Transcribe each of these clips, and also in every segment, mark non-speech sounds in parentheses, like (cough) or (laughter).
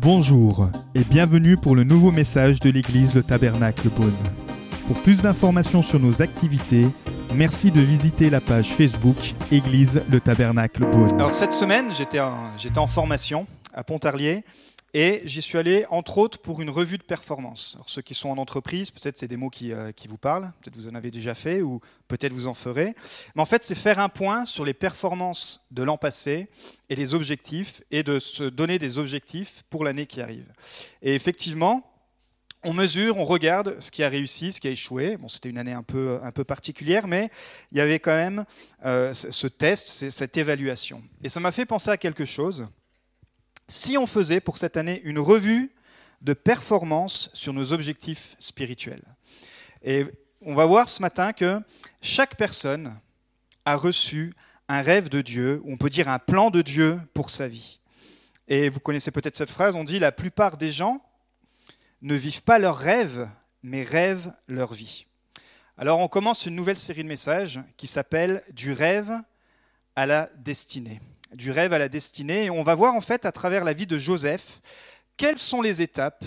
Bonjour et bienvenue pour le nouveau message de l'église Le Tabernacle Beaune. Pour plus d'informations sur nos activités, merci de visiter la page Facebook Église Le Tabernacle Beaune. Alors cette semaine, j'étais en, en formation à Pontarlier et j'y suis allé entre autres pour une revue de performance. Alors ceux qui sont en entreprise, peut-être c'est des mots qui, euh, qui vous parlent, peut-être vous en avez déjà fait ou peut-être vous en ferez. Mais en fait, c'est faire un point sur les performances de l'an passé et les objectifs et de se donner des objectifs pour l'année qui arrive. Et effectivement, on mesure, on regarde ce qui a réussi, ce qui a échoué. Bon, c'était une année un peu, un peu particulière, mais il y avait quand même euh, ce test, cette évaluation. Et ça m'a fait penser à quelque chose. Si on faisait pour cette année une revue de performance sur nos objectifs spirituels. Et on va voir ce matin que chaque personne a reçu un rêve de Dieu, on peut dire un plan de Dieu pour sa vie. Et vous connaissez peut-être cette phrase, on dit la plupart des gens ne vivent pas leur rêve, mais rêvent leur vie. Alors on commence une nouvelle série de messages qui s'appelle Du rêve à la destinée. Du rêve à la destinée. Et on va voir en fait à travers la vie de Joseph quelles sont les étapes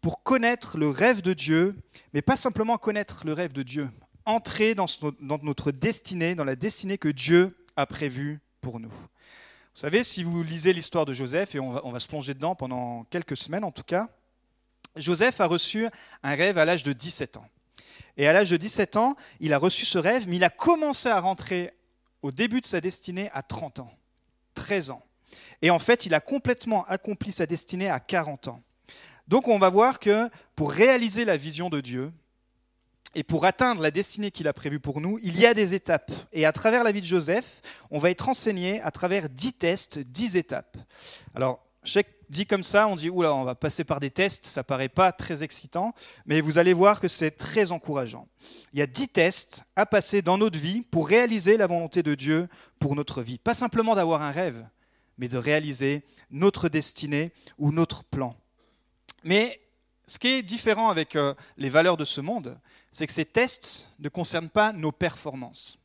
pour connaître le rêve de Dieu, mais pas simplement connaître le rêve de Dieu, entrer dans, notre destinée, dans la destinée que Dieu a prévue pour nous. Vous savez, si vous lisez l'histoire de Joseph, et on va, on va se plonger dedans pendant quelques semaines en tout cas, Joseph a reçu un rêve à l'âge de 17 ans. Et à l'âge de 17 ans, il a reçu ce rêve, mais il a commencé à rentrer au début de sa destinée à 30 ans, 13 ans. Et en fait, il a complètement accompli sa destinée à 40 ans. Donc on va voir que pour réaliser la vision de Dieu et pour atteindre la destinée qu'il a prévue pour nous, il y a des étapes. Et à travers la vie de Joseph, on va être enseigné à travers 10 tests, 10 étapes. Alors, je sais que dit comme ça, on dit, oula, on va passer par des tests, ça paraît pas très excitant, mais vous allez voir que c'est très encourageant. Il y a dix tests à passer dans notre vie pour réaliser la volonté de Dieu pour notre vie. Pas simplement d'avoir un rêve, mais de réaliser notre destinée ou notre plan. Mais ce qui est différent avec euh, les valeurs de ce monde, c'est que ces tests ne concernent pas nos performances.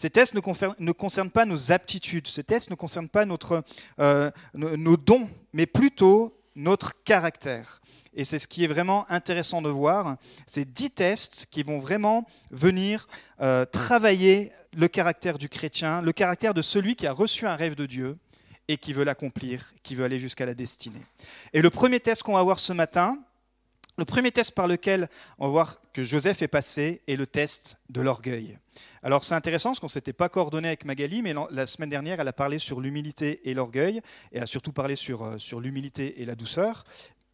Ces tests ne, concernent pas nos aptitudes, ces tests ne concernent pas notre, euh, nos, nos dons, mais plutôt notre caractère. Et c'est ce qui est vraiment intéressant de voir. Ces dix tests qui vont vraiment venir euh, travailler le caractère du chrétien, le caractère de celui qui a reçu un rêve de Dieu et qui veut l'accomplir, qui veut aller jusqu'à la destinée. Et le premier test qu'on va voir ce matin, le premier test par lequel on va voir que Joseph est passé est le test de l'orgueil. Alors c'est intéressant parce qu'on ne s'était pas coordonné avec Magali, mais la semaine dernière, elle a parlé sur l'humilité et l'orgueil, et a surtout parlé sur, euh, sur l'humilité et la douceur.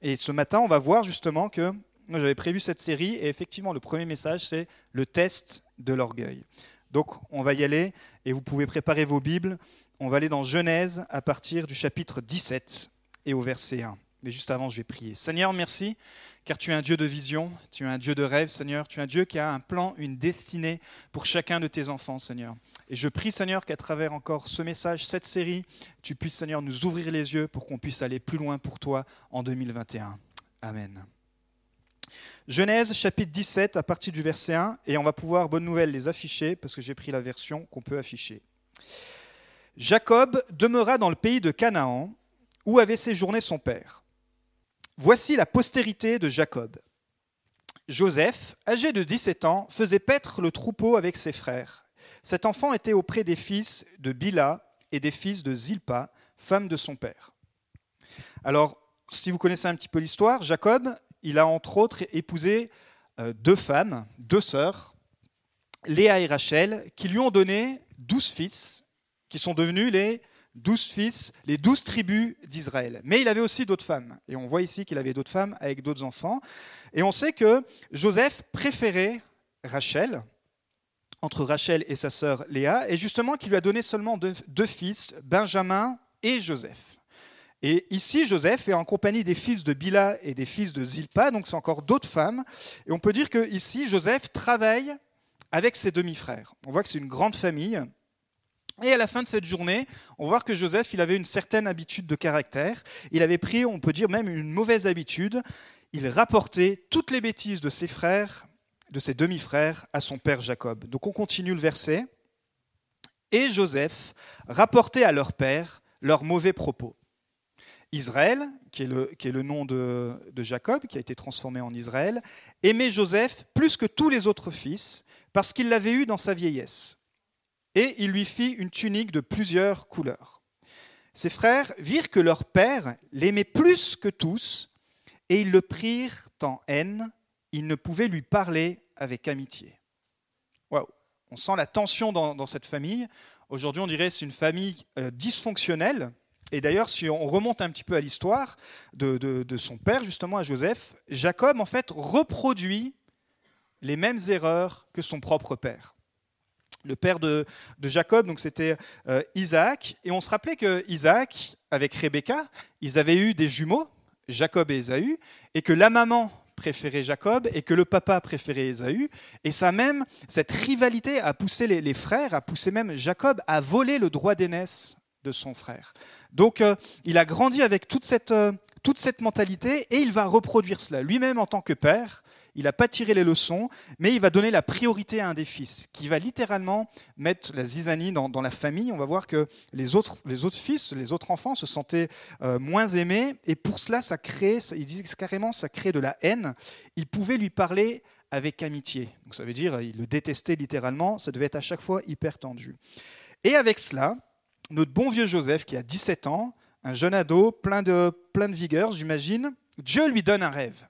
Et ce matin, on va voir justement que j'avais prévu cette série, et effectivement le premier message, c'est le test de l'orgueil. Donc on va y aller, et vous pouvez préparer vos Bibles. On va aller dans Genèse à partir du chapitre 17 et au verset 1. Mais juste avant, je vais prier. Seigneur, merci, car tu es un Dieu de vision, tu es un Dieu de rêve, Seigneur. Tu es un Dieu qui a un plan, une destinée pour chacun de tes enfants, Seigneur. Et je prie, Seigneur, qu'à travers encore ce message, cette série, tu puisses, Seigneur, nous ouvrir les yeux pour qu'on puisse aller plus loin pour toi en 2021. Amen. Genèse chapitre 17 à partir du verset 1, et on va pouvoir, bonne nouvelle, les afficher, parce que j'ai pris la version qu'on peut afficher. Jacob demeura dans le pays de Canaan, où avait séjourné son père. Voici la postérité de Jacob. Joseph, âgé de 17 ans, faisait paître le troupeau avec ses frères. Cet enfant était auprès des fils de Bila et des fils de Zilpa, femme de son père. Alors, si vous connaissez un petit peu l'histoire, Jacob, il a entre autres épousé euh, deux femmes, deux sœurs, Léa et Rachel, qui lui ont donné douze fils, qui sont devenus les douze fils, les douze tribus d'Israël. Mais il avait aussi d'autres femmes. Et on voit ici qu'il avait d'autres femmes avec d'autres enfants. Et on sait que Joseph préférait Rachel, entre Rachel et sa sœur Léa, et justement qu'il lui a donné seulement deux, fils, Benjamin et Joseph. Et ici, Joseph est en compagnie des fils de Bila et des fils de Zilpa, donc c'est encore d'autres femmes. Et on peut dire que ici, Joseph travaille avec ses demi-frères. On voit que c'est une grande famille. Et à la fin de cette journée, on voit que Joseph, il avait une certaine habitude de caractère. Il avait pris, on peut dire même une mauvaise habitude. Il rapportait toutes les bêtises de ses frères, de ses demi-frères, à son père Jacob. Donc on continue le verset. et Joseph rapportaient à leur père leurs mauvais propos. Israël, qui est le, nom de, Jacob, qui a été transformé en Israël, aimait Joseph plus que tous les autres fils, parce qu'il l'avait eu dans sa vieillesse. Et il lui fit une tunique de plusieurs couleurs. Ses frères virent que leur père l'aimait plus que tous, et ils le prirent en haine, ils ne pouvaient lui parler avec amitié. On sent la tension dans, cette famille. Aujourd'hui, on dirait que c'est une famille euh, dysfonctionnelle, et d'ailleurs, si on remonte un petit peu à l'histoire de, son père, justement, à Joseph, Jacob, en fait, reproduit les mêmes erreurs que son propre père. Le père de, Jacob, donc c'était euh, Isaac, et on se rappelait que Isaac, avec Rebecca, ils avaient eu des jumeaux, Jacob et Ésaü, et que la maman préférait Jacob et que le papa préférait Ésaü, et ça même, cette rivalité a poussé les, frères, a poussé même Jacob à voler le droit d'aînesse de son frère. Donc euh, il a grandi avec toute cette, euh, toute cette mentalité et il va reproduire cela. Lui-même en tant que père, il n'a pas tiré les leçons, mais il va donner la priorité à un des fils, qui va littéralement mettre la zizanie dans, la famille. On va voir que les autres, les autres fils, les autres enfants se sentaient euh, moins aimés, et pour cela, ça crée, ça, il dit carrément, ça crée de la haine. Il pouvait lui parler avec amitié. Donc ça veut dire, il le détestait littéralement, ça devait être à chaque fois hyper tendu. Et avec cela, notre bon vieux Joseph, qui a 17 ans, un jeune ado, plein de, plein de vigueur, j'imagine, Dieu lui donne un rêve.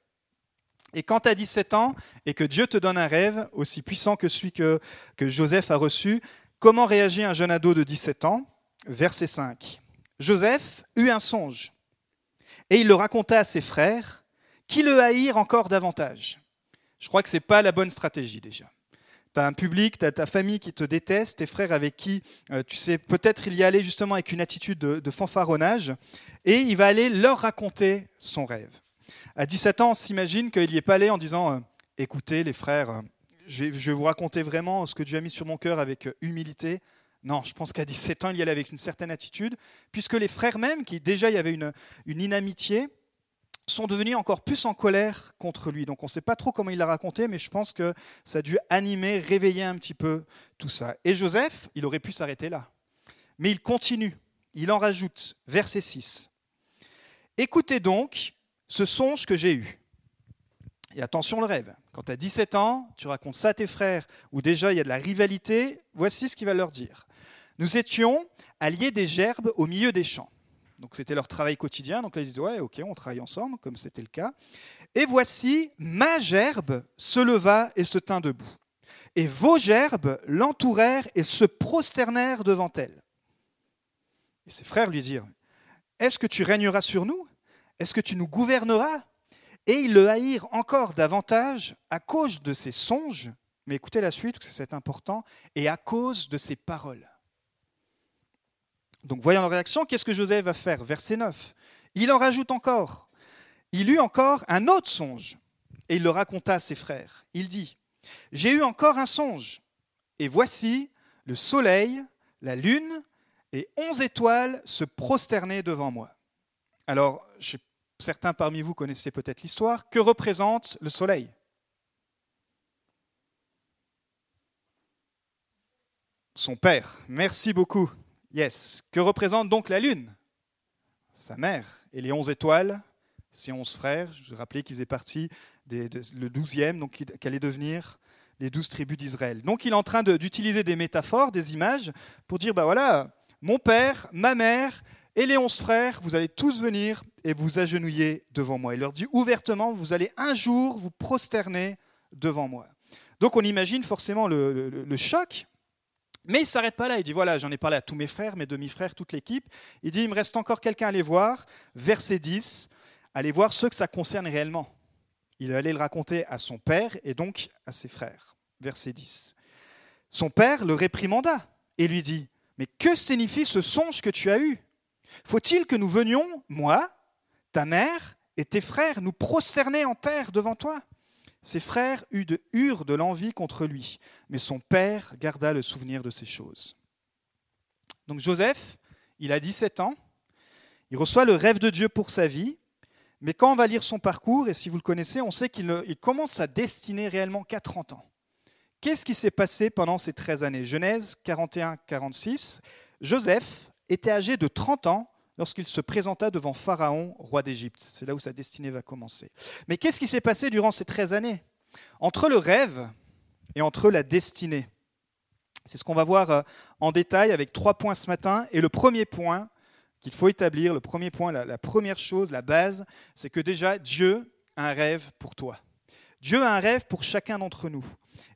Et quand tu as 17 ans et que Dieu te donne un rêve aussi puissant que celui que, Joseph a reçu, comment réagit un jeune ado de 17 ans? Verset 5. Joseph eut un songe, et il le raconta à ses frères, qui le haïrent encore davantage. Je crois que ce n'est pas la bonne stratégie déjà tu as un public, tu as ta famille qui te déteste, tes frères avec qui, euh, tu sais, peut-être il y allait justement avec une attitude de, fanfaronnage, et il va aller leur raconter son rêve. À 17 ans, on s'imagine qu'il n'y est pas allé en disant euh, Écoutez, les frères, euh, je vais, vous raconter vraiment ce que Dieu a mis sur mon cœur avec humilité. Non, je pense qu'à 17 ans, il y allait avec une certaine attitude, puisque les frères même, qui déjà y avait une, une inamitié, sont devenus encore plus en colère contre lui. Donc on ne sait pas trop comment il l'a raconté, mais je pense que ça a dû animer, réveiller un petit peu tout ça. Et Joseph, il aurait pu s'arrêter là. Mais il continue, il en rajoute, verset 6. Écoutez donc ce songe que j'ai eu. Et attention le rêve. Quand tu as 17 ans, tu racontes ça à tes frères, où déjà il y a de la rivalité, voici ce qu'il va leur dire. Nous étions alliés des gerbes au milieu des champs. Donc c'était leur travail quotidien. Donc là, ils disaient, ouais, ok, on travaille ensemble, comme c'était le cas. Et voici, ma gerbe se leva et se tint debout. Et vos gerbes l'entourèrent et se prosternèrent devant elle. Et ses frères lui dirent, est-ce que tu régneras sur nous? Est-ce que tu nous gouverneras? Et ils le haïrent encore davantage à cause de ses songes. Mais écoutez la suite, c'est important, et à cause de ses paroles. Donc voyant leur réaction, qu'est-ce que Joseph va faire? Verset 9. Il en rajoute encore. Il eut encore un autre songe, et il le raconta à ses frères. Il dit, J'ai eu encore un songe, et voici le soleil, la lune et onze étoiles se prosternaient devant moi. Alors, certains parmi vous connaissez peut-être l'histoire. Que représente le soleil? Son père. Merci beaucoup. Yes. Que représente donc la lune? Sa mère. Et les onze étoiles, ses onze frères. Je vous rappelais qu'ils faisaient partie des, le douzième, donc qui allait devenir les douze tribus d'Israël. Donc il est en train d'utiliser des métaphores, des images, pour dire, bah voilà, mon père, ma mère et les onze frères, vous allez tous venir et vous agenouiller devant moi. Il leur dit ouvertement, vous allez un jour vous prosterner devant moi. Donc on imagine forcément le choc mais il ne s'arrête pas là. Il dit voilà, j'en ai parlé à tous mes frères, mes demi-frères, toute l'équipe. Il dit il me reste encore quelqu'un à aller voir. Verset 10 allez voir ceux que ça concerne réellement. Il allait le raconter à son père et donc à ses frères. Verset 10. Son père le réprimanda et lui dit Mais que signifie ce songe que tu as eu? Faut-il que nous venions, moi, ta mère et tes frères, nous prosterner en terre devant toi? Ses frères eurent de l'envie contre lui, mais son père garda le souvenir de ces choses. Donc Joseph, il a 17 ans, il reçoit le rêve de Dieu pour sa vie, mais quand on va lire son parcours, et si vous le connaissez, on sait qu'il commence sa destinée réellement qu'à 30 ans. Qu'est-ce qui s'est passé pendant ces 13 années? Genèse 41-46, Joseph était âgé de 30 ans lorsqu'il se présenta devant Pharaon, roi d'Égypte. C'est là où sa destinée va commencer. Mais qu'est-ce qui s'est passé durant ces 13 années? Entre le rêve et entre la destinée. C'est ce qu'on va voir euh, en détail avec trois points ce matin. Et le premier point qu'il faut établir, le premier point, la, première chose, la base, c'est que déjà Dieu a un rêve pour toi. Dieu a un rêve pour chacun d'entre nous.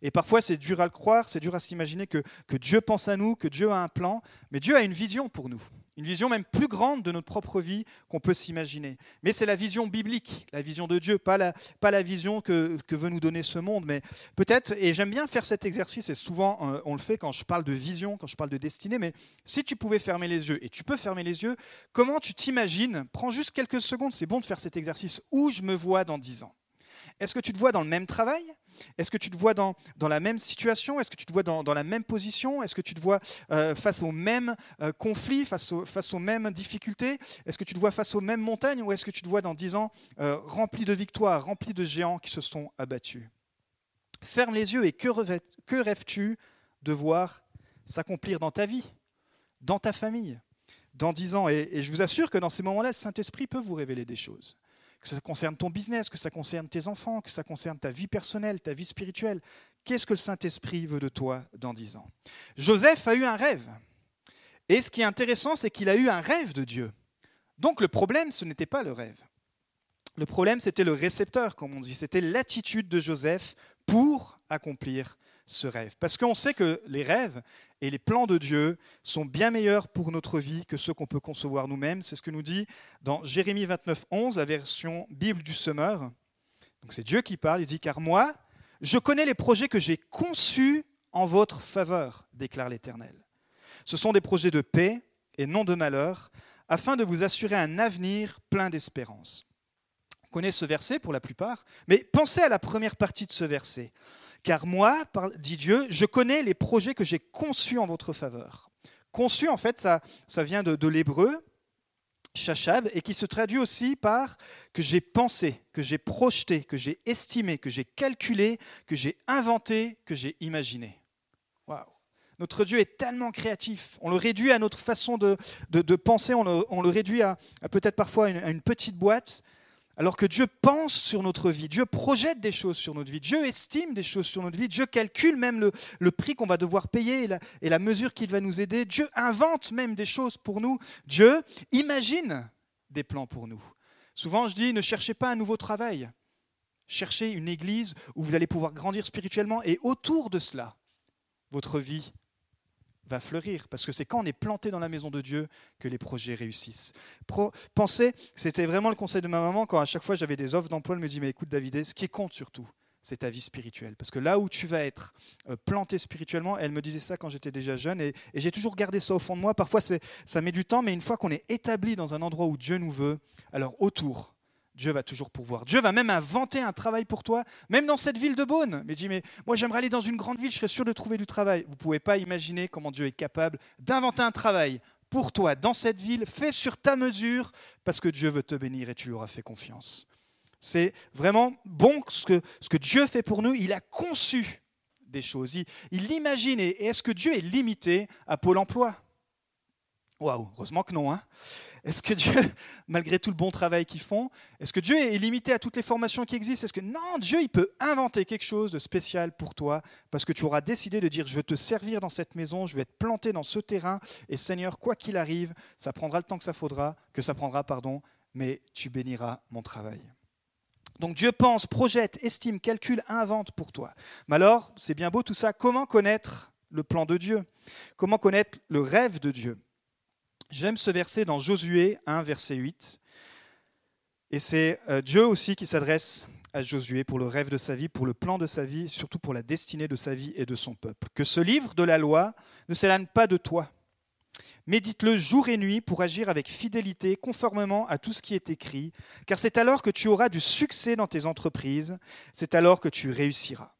Et parfois, c'est dur à le croire, c'est dur à s'imaginer que, Dieu pense à nous, que Dieu a un plan, mais Dieu a une vision pour nous une vision même plus grande de notre propre vie qu'on peut s'imaginer. Mais c'est la vision biblique, la vision de Dieu, pas la, pas la vision que, veut nous donner ce monde. Mais peut-être, et j'aime bien faire cet exercice, et souvent euh, on le fait quand je parle de vision, quand je parle de destinée, mais si tu pouvais fermer les yeux, et tu peux fermer les yeux, comment tu t'imagines, prends juste quelques secondes, c'est bon de faire cet exercice, où je me vois dans dix ans? Est-ce que tu te vois dans le même travail? Est-ce que tu te vois dans, la même situation? Est-ce que tu te vois dans, la même position? Est-ce que tu te vois euh, face aux mêmes euh, conflits, face, aux mêmes difficultés? Est-ce que tu te vois face aux mêmes montagnes Ou est-ce que tu te vois dans dix ans euh, rempli de victoires, rempli de géants qui se sont abattus? Ferme les yeux et que, rêves-tu de voir s'accomplir dans ta vie, dans ta famille, dans dix ans? Et je vous assure que dans ces moments-là, le Saint-Esprit peut vous révéler des choses que ça concerne ton business, que ça concerne tes enfants, que ça concerne ta vie personnelle, ta vie spirituelle. Qu'est-ce que le Saint-Esprit veut de toi dans dix ans? Joseph a eu un rêve. Et ce qui est intéressant, c'est qu'il a eu un rêve de Dieu. Donc le problème, ce n'était pas le rêve. Le problème, c'était le récepteur, comme on dit. C'était l'attitude de Joseph pour accomplir ce rêve. Parce qu'on sait que les rêves et les plans de Dieu sont bien meilleurs pour notre vie que ceux qu'on peut concevoir nous-mêmes. C'est ce que nous dit dans Jérémie 29, 11, la version Bible du Semeur. Donc c'est Dieu qui parle, il dit, car moi, je connais les projets que j'ai conçus en votre faveur, déclare l'Éternel. Ce sont des projets de paix et non de malheur, afin de vous assurer un avenir plein d'espérance. On connaît ce verset pour la plupart, mais pensez à la première partie de ce verset. Car moi, dit Dieu, je connais les projets que j'ai conçus en votre faveur. Conçu, en fait, ça, ça vient de, l'hébreu, shachab, et qui se traduit aussi par que j'ai pensé, que j'ai projeté, que j'ai estimé, que j'ai calculé, que j'ai inventé, que j'ai imaginé. Waouh notre Dieu est tellement créatif. On le réduit à notre façon de, de, penser, on le, réduit à, peut-être parfois à une, petite boîte, alors que Dieu pense sur notre vie, Dieu projette des choses sur notre vie, Dieu estime des choses sur notre vie, Dieu calcule même le, prix qu'on va devoir payer et la, mesure qu'il va nous aider, Dieu invente même des choses pour nous, Dieu imagine des plans pour nous. Souvent je dis, ne cherchez pas un nouveau travail, cherchez une église où vous allez pouvoir grandir spirituellement et autour de cela, votre vie va fleurir, parce que c'est quand on est planté dans la maison de Dieu que les projets réussissent. pensez, c'était vraiment le conseil de ma maman, quand à chaque fois j'avais des offres d'emploi, elle me dit, mais écoute David, ce qui compte surtout, c'est ta vie spirituelle. Parce que là où tu vas être euh, planté spirituellement, elle me disait ça quand j'étais déjà jeune, et, et j'ai toujours gardé ça au fond de moi. Parfois, ça met du temps, mais une fois qu'on est établi dans un endroit où Dieu nous veut, alors autour, Dieu va toujours pourvoir. Dieu va même inventer un travail pour toi, même dans cette ville de Beaune. Mais dis, mais moi j'aimerais aller dans une grande ville, je serais sûr de trouver du travail. Vous ne pouvez pas imaginer comment Dieu est capable d'inventer un travail pour toi dans cette ville, fait sur ta mesure, parce que Dieu veut te bénir et tu lui auras fait confiance. C'est vraiment bon ce que, Dieu fait pour nous. Il a conçu des choses. Il, il l'imagine. Et est-ce que Dieu est limité à Pôle emploi? Waouh, heureusement que non. Hein est-ce que Dieu, (laughs) malgré tout le bon travail qu'ils font, est-ce que Dieu est limité à toutes les formations qui existent? Est-ce que non, Dieu, il peut inventer quelque chose de spécial pour toi parce que tu auras décidé de dire je veux te servir dans cette maison, je vais être planté dans ce terrain et Seigneur, quoi qu'il arrive, ça prendra le temps que ça faudra, que ça prendra, pardon, mais tu béniras mon travail. Donc Dieu pense, projette, estime, calcule, invente pour toi. Mais alors, c'est bien beau tout ça. Comment connaître le plan de Dieu? Comment connaître le rêve de Dieu? J'aime ce verset dans Josué 1, verset 8. Et c'est euh, Dieu aussi qui s'adresse à Josué pour le rêve de sa vie, pour le plan de sa vie, surtout pour la destinée de sa vie et de son peuple. Que ce livre de la loi ne s'éloigne pas de toi. Médite-le jour et nuit pour agir avec fidélité, conformément à tout ce qui est écrit, car c'est alors que tu auras du succès dans tes entreprises, c'est alors que tu réussiras.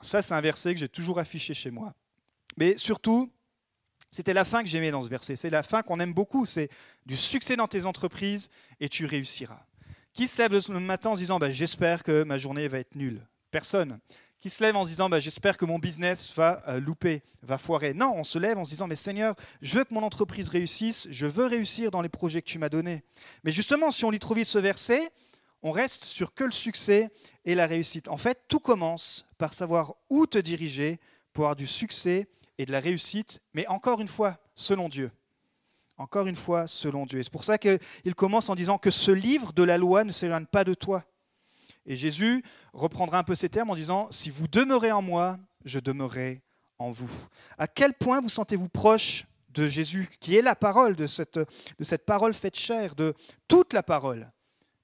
Ça, c'est un verset que j'ai toujours affiché chez moi. Mais surtout, c'était la fin que j'aimais dans ce verset. C'est la fin qu'on aime beaucoup. C'est du succès dans tes entreprises et tu réussiras. Qui se lève le matin en se disant bah, J'espère que ma journée va être nulle? Personne. qui se lève en se disant bah, J'espère que mon business va euh, louper, va foirer? Non, on se lève en se disant Mais Seigneur, je veux que mon entreprise réussisse, je veux réussir dans les projets que tu m'as donnés. Mais justement, si on lit trop vite ce verset, on reste sur que le succès et la réussite. En fait, tout commence par savoir où te diriger pour avoir du succès et de la réussite, mais encore une fois, selon Dieu. Encore une fois, selon Dieu. Et c'est pour ça qu'il commence en disant que ce livre de la loi ne s'éloigne pas de toi. Et Jésus reprendra un peu ces termes en disant, si vous demeurez en moi, je demeurerai en vous. À quel point vous sentez-vous proche de Jésus, qui est la parole, de cette, de cette parole faite chair, de toute la parole?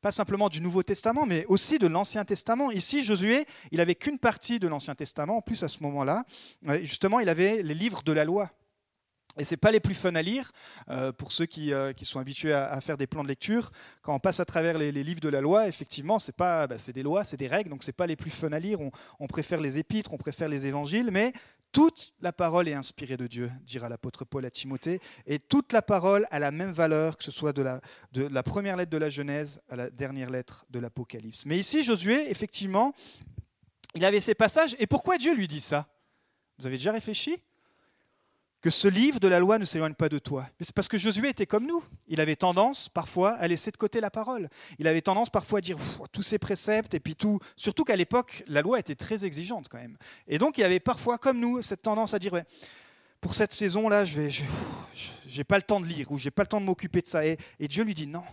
Pas simplement du Nouveau Testament, mais aussi de l'Ancien Testament. Ici, Josué, il n'avait qu'une partie de l'Ancien Testament, en plus à ce moment-là. Justement, il avait les livres de la loi. Et ce n'est pas les plus fun à lire euh, pour ceux qui, euh, sont habitués à, faire des plans de lecture. Quand on passe à travers les, livres de la loi, effectivement, c'est pas, bah, c'est des lois, c'est des règles, donc c'est pas les plus fun à lire. On, préfère les épîtres, on préfère les évangiles, mais toute la parole est inspirée de Dieu, dira l'apôtre Paul à Timothée, et toute la parole a la même valeur, que ce soit de la, première lettre de la Genèse à la dernière lettre de l'Apocalypse. Mais ici, Josué, effectivement, il avait ces passages. Et pourquoi Dieu lui dit ça? Vous avez déjà réfléchi? Que ce livre de la loi ne s'éloigne pas de toi. Mais c'est parce que Josué était comme nous. Il avait tendance parfois à laisser de côté la parole. Il avait tendance parfois à dire tous ces préceptes et puis tout. Surtout qu'à l'époque, la loi était très exigeante quand même. Et donc il avait parfois, comme nous, cette tendance à dire pour cette saison-là, je j'ai pas le temps de lire ou j'ai pas le temps de m'occuper de ça. Et, et Dieu lui dit non,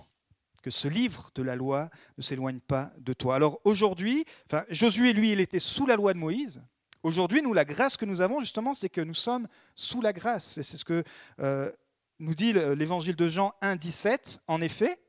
que ce livre de la loi ne s'éloigne pas de toi. Alors aujourd'hui, enfin, Josué, lui, il était sous la loi de Moïse. Aujourd'hui, nous, la grâce que nous avons, justement, c'est que nous sommes sous la grâce. Et c'est ce que euh, nous dit l'évangile de Jean 1, 17. En effet,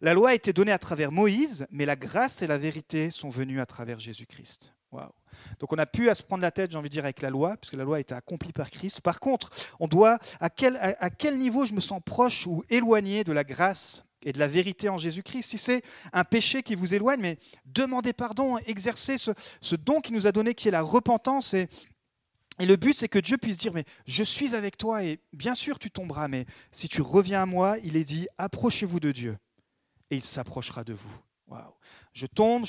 la loi a été donnée à travers Moïse, mais la grâce et la vérité sont venues à travers Jésus-Christ. Waouh. Donc on n'a plus à se prendre la tête, j'ai envie de dire, avec la loi, puisque la loi a été accomplie par Christ. Par contre, on doit, à quel niveau je me sens proche ou éloigné de la grâce et de la vérité en Jésus-Christ. Si c'est un péché qui vous éloigne, mais demandez pardon, exercez ce, don qui nous a donné, qui est la repentance. Et, le but, c'est que Dieu puisse dire, mais je suis avec toi, et bien sûr tu tomberas, mais si tu reviens à moi, il est dit, approchez-vous de Dieu, et il s'approchera de vous. Je tombe,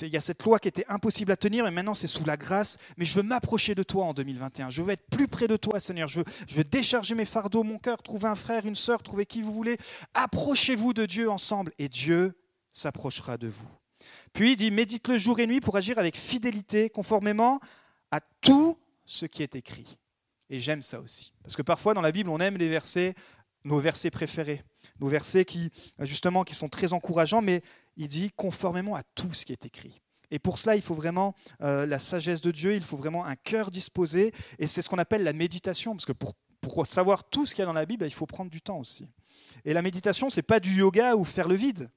il y a cette loi qui était impossible à tenir, mais maintenant c'est sous la grâce. Mais je veux m'approcher de toi en 2021. Je veux être plus près de toi, Seigneur. Je veux, décharger mes fardeaux, mon cœur, trouver un frère, une sœur, trouver qui vous voulez. Approchez-vous de Dieu ensemble et Dieu s'approchera de vous. Puis il dit, médite le jour et nuit pour agir avec fidélité, conformément à tout ce qui est écrit. Et j'aime ça aussi. Parce que parfois dans la Bible, on aime les versets, nos versets préférés, nos versets qui, justement, qui sont très encourageants, mais il dit conformément à tout ce qui est écrit. Et pour cela, il faut vraiment euh, la sagesse de Dieu, il faut vraiment un cœur disposé, et c'est ce qu'on appelle la méditation, parce que pour, pour savoir tout ce qu'il y a dans la Bible, il faut prendre du temps aussi. Et la méditation, ce n'est pas du yoga ou faire le vide.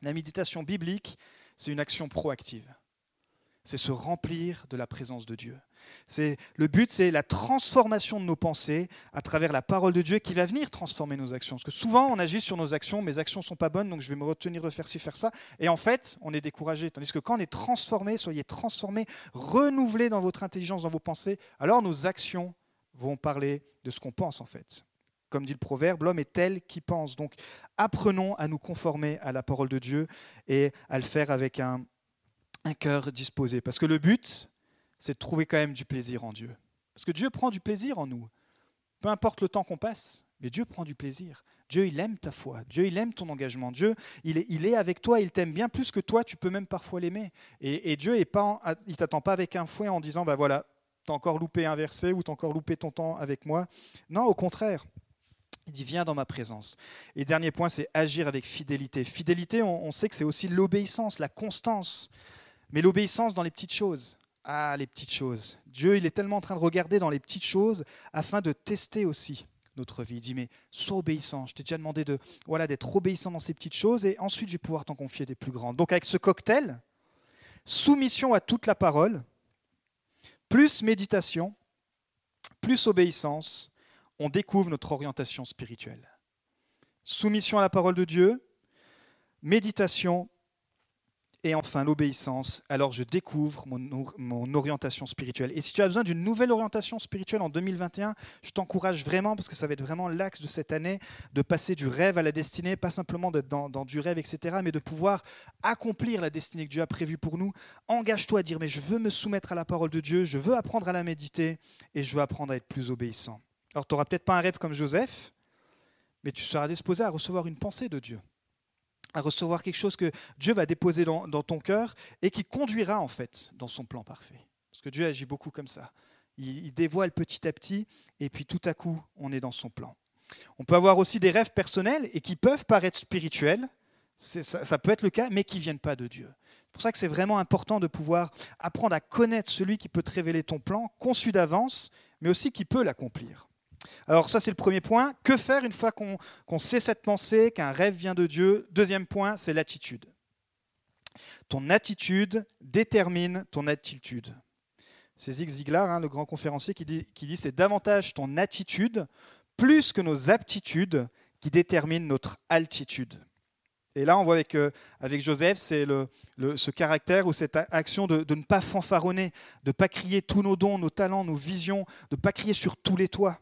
La méditation biblique, c'est une action proactive. C'est se remplir de la présence de Dieu. C'est le but, c'est la transformation de nos pensées à travers la parole de Dieu qui va venir transformer nos actions. Parce que souvent, on agit sur nos actions, mes actions sont pas bonnes, donc je vais me retenir de faire ci, faire ça. Et en fait, on est découragé. Tandis que quand on est transformé, soyez transformés, renouvelés dans votre intelligence, dans vos pensées, alors nos actions vont parler de ce qu'on pense en fait. Comme dit le proverbe, l'homme est tel qui pense. Donc apprenons à nous conformer à la parole de Dieu et à le faire avec un, un cœur disposé. Parce que le but, c'est de trouver quand même du plaisir en Dieu. Parce que Dieu prend du plaisir en nous. Peu importe le temps qu'on passe, mais Dieu prend du plaisir. Dieu, il aime ta foi. Dieu, il aime ton engagement. Dieu, il est, avec toi. Il t'aime bien plus que toi. Tu peux même parfois l'aimer. Et, Dieu, est t'attend pas avec un fouet en disant, bah voilà, t'as encore loupé un verset ou t'as encore loupé ton temps avec moi. Non, au contraire. Il dit, viens dans ma présence. Et dernier point, c'est agir avec fidélité. Fidélité, on sait que c'est aussi l'obéissance, la constance. Mais l'obéissance dans les petites choses. Ah, les petites choses. Dieu, il est tellement en train de regarder dans les petites choses afin de tester aussi notre vie. Il dit, mais sois obéissant. Je t'ai déjà demandé de, voilà, d'être obéissant dans ces petites choses et ensuite je vais pouvoir t'en confier des plus grandes. Donc avec ce cocktail, soumission à toute la parole, plus méditation, plus obéissance, on découvre notre orientation spirituelle. Soumission à la parole de Dieu, méditation Et enfin, l'obéissance. Alors je découvre mon, orientation spirituelle. Et si tu as besoin d'une nouvelle orientation spirituelle en 2021, je t'encourage vraiment, parce que ça va être vraiment l'axe de cette année, de passer du rêve à la destinée, pas simplement d'être dans, dans, du rêve, etc., mais de pouvoir accomplir la destinée que Dieu a prévue pour nous. Engage-toi à dire, mais je veux me soumettre à la parole de Dieu, je veux apprendre à la méditer, et je veux apprendre à être plus obéissant. Alors tu n'auras peut-être pas un rêve comme Joseph, mais tu seras disposé à recevoir une pensée de Dieu à recevoir quelque chose que Dieu va déposer dans, ton cœur et qui conduira en fait dans son plan parfait. Parce que Dieu agit beaucoup comme ça. Il, dévoile petit à petit et puis tout à coup, on est dans son plan. On peut avoir aussi des rêves personnels et qui peuvent paraître spirituels, ça, ça, peut être le cas, mais qui ne viennent pas de Dieu. C'est pour ça que c'est vraiment important de pouvoir apprendre à connaître celui qui peut te révéler ton plan, conçu d'avance, mais aussi qui peut l'accomplir. Alors ça, c'est le premier point. Que faire une fois qu'on sait cette pensée, qu'un rêve vient de Dieu? Deuxième point, c'est l'attitude. Ton attitude détermine ton attitude. C'est Zig Ziglar, hein, le grand conférencier, qui dit, c'est davantage ton attitude plus que nos aptitudes qui déterminent notre altitude. Et là, on voit avec, euh, Joseph, c'est ce caractère ou cette action de, de ne pas fanfaronner, de ne pas crier tous nos dons, nos talents, nos visions, de ne pas crier sur tous les toits.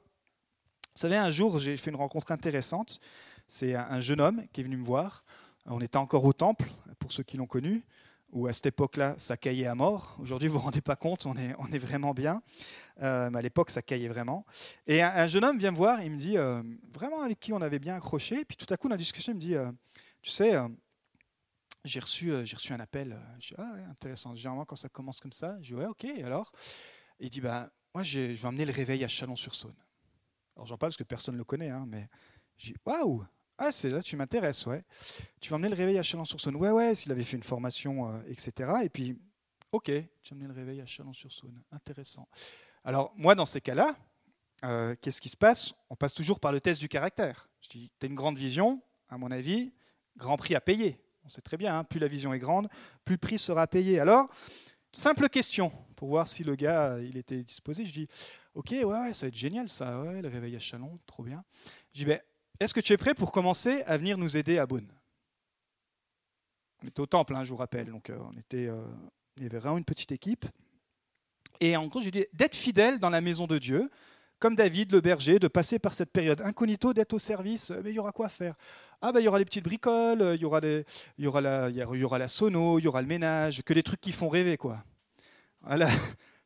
Vous savez, un jour, j'ai fait une rencontre intéressante. C'est un jeune homme qui est venu me voir. On était encore au temple, pour ceux qui l'ont connu, où à cette époque-là, ça caillait à mort. Aujourd'hui, vous ne vous rendez pas compte, on est, vraiment bien. Euh, mais à l'époque, ça caillait vraiment. Et un, jeune homme vient me voir, il me dit, euh, vraiment avec qui on avait bien accroché? Puis tout à coup, dans la discussion, il me dit, euh, tu sais, j'ai reçu, reçu un appel. Je dis, ah, intéressant. Généralement, quand ça commence comme ça, je dis, ouais, ok, alors? Il dit, bah, moi, je vais emmener le réveil à Chalon-sur-Saône. Alors j'en parle parce que personne ne le connaît, hein, mais j'ai waouh ah, c'est là, tu m'intéresses, ouais. Tu vas emmener le réveil à Chalon-sur-Saône. Ouais, ouais, s'il avait fait une formation, euh, etc. Et puis, ok, tu vas emmener le réveil à Chalon-sur-Saône. Intéressant. Alors, moi, dans ces cas-là, euh, qu'est-ce qui se passe? On passe toujours par le test du caractère. Je dis, tu as une grande vision, à mon avis, grand prix à payer. On sait très bien, hein, plus la vision est grande, plus le prix sera payé. Alors, simple question, pour voir si le gars, il était disposé. Je dis, Ok, ouais, ça va être génial ça, ouais, le réveil à Chalon, trop bien. Je dis, ben, est-ce que tu es prêt pour commencer à venir nous aider à Beaune? On était au temple, hein, je vous rappelle, donc euh, on était, euh, il y avait vraiment une petite équipe. Et en gros, je dis d'être fidèle dans la maison de Dieu, comme David, le berger, de passer par cette période incognito, d'être au service. Mais il y aura quoi à faire? Ah, ben, il y aura des petites bricoles, il y aura, des, il y aura, la, il y aura la sono, il y aura le ménage, que des trucs qui font rêver, quoi. Voilà.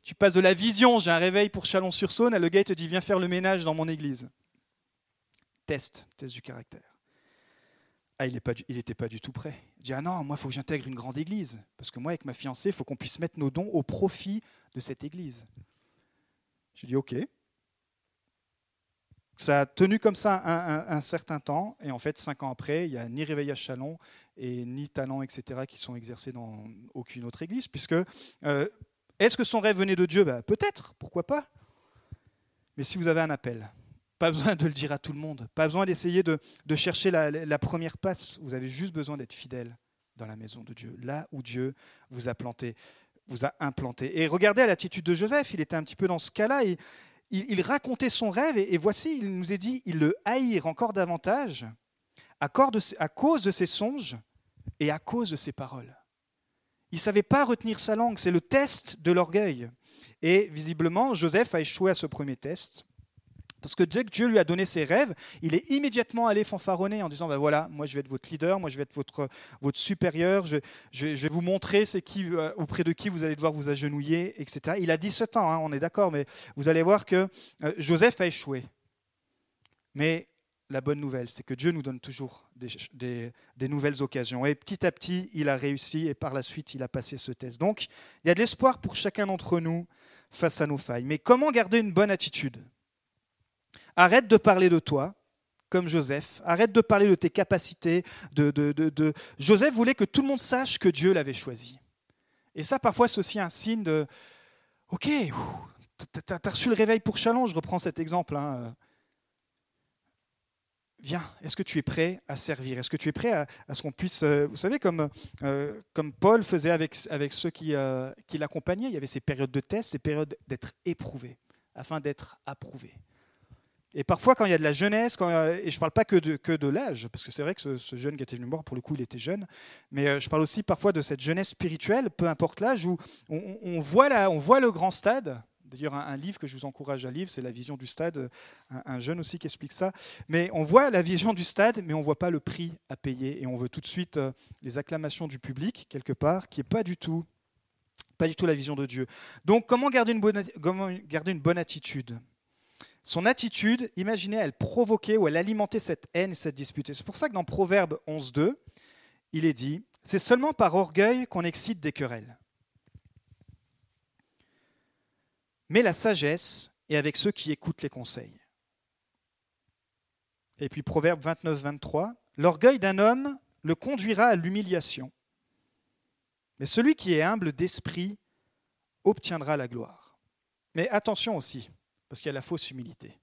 Tu passes de la vision, j'ai un réveil pour Chalon-sur-Saône, à le gars te dit viens faire le ménage dans mon église. Test, test du caractère. Ah, il n'était pas, du tout prêt. Il dit ah non, moi il faut que j'intègre une grande église parce que moi avec ma fiancée, il faut qu'on puisse mettre nos dons au profit de cette église. J'ai dit ok. Ça a tenu comme ça un, certain temps, et en fait, cinq ans après, il n'y a ni réveil à Chalon et ni talent, etc., qui sont exercés dans aucune autre église, puisque euh, est-ce que son rêve venait de Dieu? Ben, Peut-être, pourquoi pas. Mais si vous avez un appel, pas besoin de le dire à tout le monde, pas besoin d'essayer de, chercher la, première passe, vous avez juste besoin d'être fidèle dans la maison de Dieu, là où Dieu vous a planté, vous a implanté. Et regardez à l'attitude de Joseph, il était un petit peu dans ce cas-là, et il, racontait son rêve, et, voici, il nous est dit, il le haïr encore davantage à cause de ses songes et à cause de ses paroles. Il ne savait pas retenir sa langue. C'est le test de l'orgueil. Et visiblement, Joseph a échoué à ce premier test. Parce que dès que Dieu lui a donné ses rêves, il est immédiatement allé fanfaronner en disant ben voilà, moi je vais être votre leader, moi je vais être votre, votre supérieur, je, vais vous montrer c'est qui, euh, auprès de qui vous allez devoir vous agenouiller, etc. Il a 17 ans, hein, on est d'accord, mais vous allez voir que euh, Joseph a échoué. Mais la bonne nouvelle, c'est que Dieu nous donne toujours des, nouvelles occasions. Et petit à petit, il a réussi et par la suite, il a passé ce test. Donc, il y a de l'espoir pour chacun d'entre nous face à nos failles. Mais comment garder une bonne attitude? Arrête de parler de toi comme Joseph. Arrête de parler de tes capacités. De, Joseph voulait que tout le monde sache que Dieu l'avait choisi. Et ça, parfois, c'est aussi un signe de Ok, tu as reçu le réveil pour Chalon, je reprends cet exemple. Hein viens, est-ce que tu es prêt à servir? Est-ce que tu es prêt à, ce qu'on puisse, euh, vous savez, comme, euh, comme Paul faisait avec, avec ceux qui, euh, qui l'accompagnaient, il y avait ces périodes de test, ces périodes d'être éprouvé, afin d'être approuvé. Et parfois, quand il y a de la jeunesse, quand, et je ne parle pas que de, que de l'âge, parce que c'est vrai que ce, jeune qui était venu me pour le coup, il était jeune, mais je parle aussi parfois de cette jeunesse spirituelle, peu importe l'âge, où on, voit la, on voit le grand stade, D'ailleurs, un, livre que je vous encourage à lire, c'est La vision du stade, un, jeune aussi qui explique ça. Mais on voit la vision du stade, mais on ne voit pas le prix à payer. Et on veut tout de suite euh, les acclamations du public, quelque part, qui n'est pas du tout pas du tout la vision de Dieu. Donc, comment garder une bonne, comment garder une bonne attitude? Son attitude, imaginez, elle provoquait ou elle alimentait cette haine et cette dispute. C'est pour ça que dans Proverbe 11.2, il est dit, c'est seulement par orgueil qu'on excite des querelles. Mais la sagesse est avec ceux qui écoutent les conseils. Et puis Proverbe 29, 23, l'orgueil d'un homme le conduira à l'humiliation, mais celui qui est humble d'esprit obtiendra la gloire. Mais attention aussi, parce qu'il y a la fausse humilité.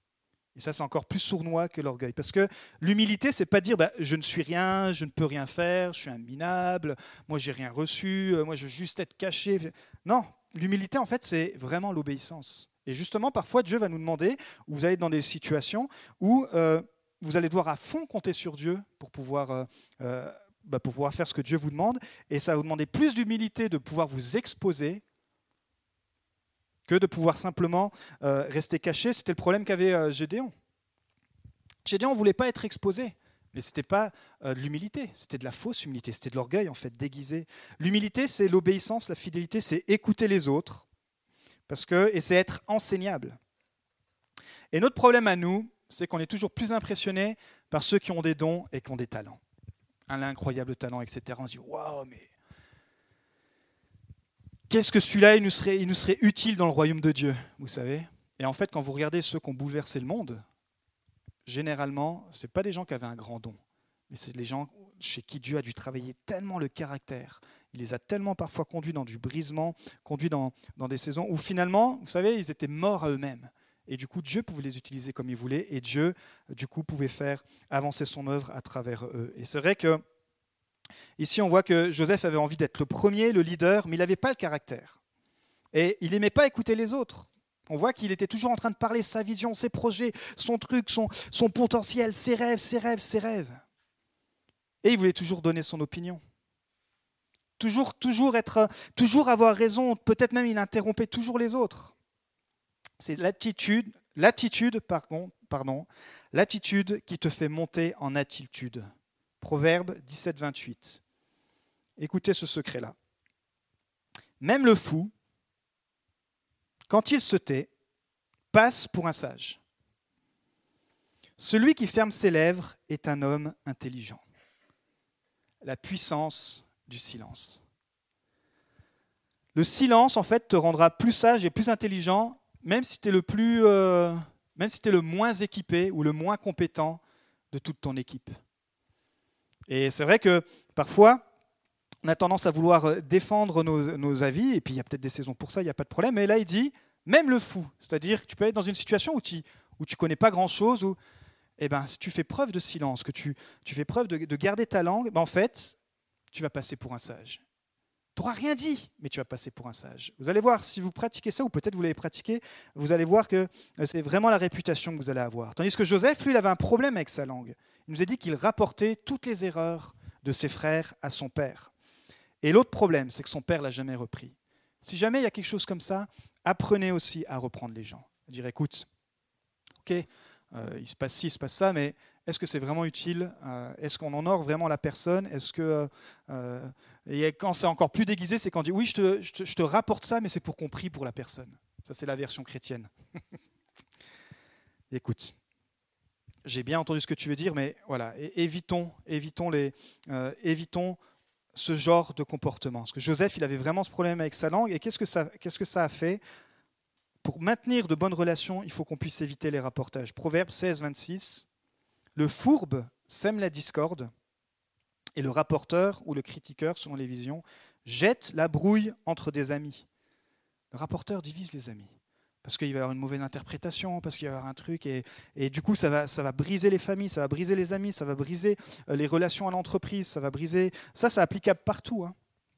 Et ça, c'est encore plus sournois que l'orgueil. Parce que l'humilité, c'est pas dire bah, je ne suis rien, je ne peux rien faire, je suis un minable, moi j'ai rien reçu, moi je veux juste être caché. Non, l'humilité, en fait, c'est vraiment l'obéissance. Et justement, parfois, Dieu va nous demander, vous allez dans des situations où euh, vous allez devoir à fond compter sur Dieu pour pouvoir, euh, euh, bah, pour pouvoir faire ce que Dieu vous demande. Et ça va vous demander plus d'humilité de pouvoir vous exposer que de pouvoir simplement rester caché. C'était le problème qu'avait Gédéon. Gédéon ne voulait pas être exposé. Mais ce n'était pas euh, de l'humilité, c'était de la fausse humilité, c'était de l'orgueil en fait, déguisé. L'humilité, c'est l'obéissance, la fidélité, c'est écouter les autres, parce que, et c'est être enseignable. Et notre problème à nous, c'est qu'on est toujours plus impressionné par ceux qui ont des dons et qui ont des talents. Un incroyable talent, etc. On se dit, waouh, mais qu'est-ce que celui-là, il nous serait utile dans le royaume de Dieu, vous savez? Et en fait, quand vous regardez ceux qui ont bouleversé le monde, généralement, ce pas des gens qui avaient un grand don, mais c'est les gens chez qui Dieu a dû travailler tellement le caractère. Il les a tellement parfois conduits dans du brisement, conduits dans, dans des saisons où finalement, vous savez, ils étaient morts à eux-mêmes. Et du coup, Dieu pouvait les utiliser comme il voulait, et Dieu, du coup, pouvait faire avancer son œuvre à travers eux. Et c'est vrai que ici, on voit que Joseph avait envie d'être le premier, le leader, mais il n'avait pas le caractère. Et il n'aimait pas écouter les autres. On voit qu'il était toujours en train de parler sa vision, ses projets, son truc, son, potentiel, ses rêves, ses rêves, ses rêves. Et il voulait toujours donner son opinion. Toujours, toujours, être, toujours avoir raison, peut-être même il interrompait toujours les autres. C'est l'attitude, l'attitude, pardon, pardon, l'attitude qui te fait monter en attitude. Proverbe 17, 28. Écoutez ce secret-là. Même le fou, quand il se tait, passe pour un sage. Celui qui ferme ses lèvres est un homme intelligent. La puissance du silence. Le silence, en fait, te rendra plus sage et plus intelligent, même si tu es euh, le moins équipé ou le moins compétent de toute ton équipe. Et c'est vrai que parfois, on a tendance à vouloir euh, défendre nos, avis, et puis il y a peut-être des saisons pour ça, il n'y a pas de problème. Mais là, il dit, même le fou, c'est-à-dire que tu peux être dans une situation où tu où tu connais pas grand-chose, où eh ben, si tu fais preuve de silence, que tu, tu fais preuve de, garder ta langue, ben, en fait, tu vas passer pour un sage. Tu n'auras rien dit, mais tu vas passer pour un sage. Vous allez voir, si vous pratiquez ça, ou peut-être vous l'avez pratiqué, vous allez voir que euh, c'est vraiment la réputation que vous allez avoir. Tandis que Joseph, lui, il avait un problème avec sa langue. Il nous a dit qu'il rapportait toutes les erreurs de ses frères à son père. Et l'autre problème, c'est que son père l'a jamais repris. Si jamais il y a quelque chose comme ça, apprenez aussi à reprendre les gens. Dire, écoute, ok, euh, il se passe ci, il se passe ça, mais est-ce que c'est vraiment utile euh, Est-ce qu'on honore vraiment la personne Est-ce que euh, et quand c'est encore plus déguisé, c'est quand on dit oui, je te, rapporte ça, mais c'est pour qu'on prie pour la personne. Ça, c'est la version chrétienne. (laughs) Écoute, j'ai bien entendu ce que tu veux dire, mais voilà, évitons, évitons les, évitons ce genre de comportement? Parce que Joseph, il avait vraiment ce problème avec sa langue. Et qu'est-ce que qu'est-ce que ça a fait? Pour maintenir de bonnes relations, il faut qu'on puisse éviter les rapportages. Proverbe 16, 26. Le fourbe sème la discorde, et le rapporteur ou le critiqueur, selon les visions, jette la brouille entre des amis. Le rapporteur divise les amis parce qu'il va y avoir une mauvaise interprétation, parce qu'il va y avoir un truc, et, du coup ça va, ça va briser les familles, ça va briser les amis, ça va briser euh, les relations à l'entreprise, ça va briser... Ça, c'est applicable partout, hein.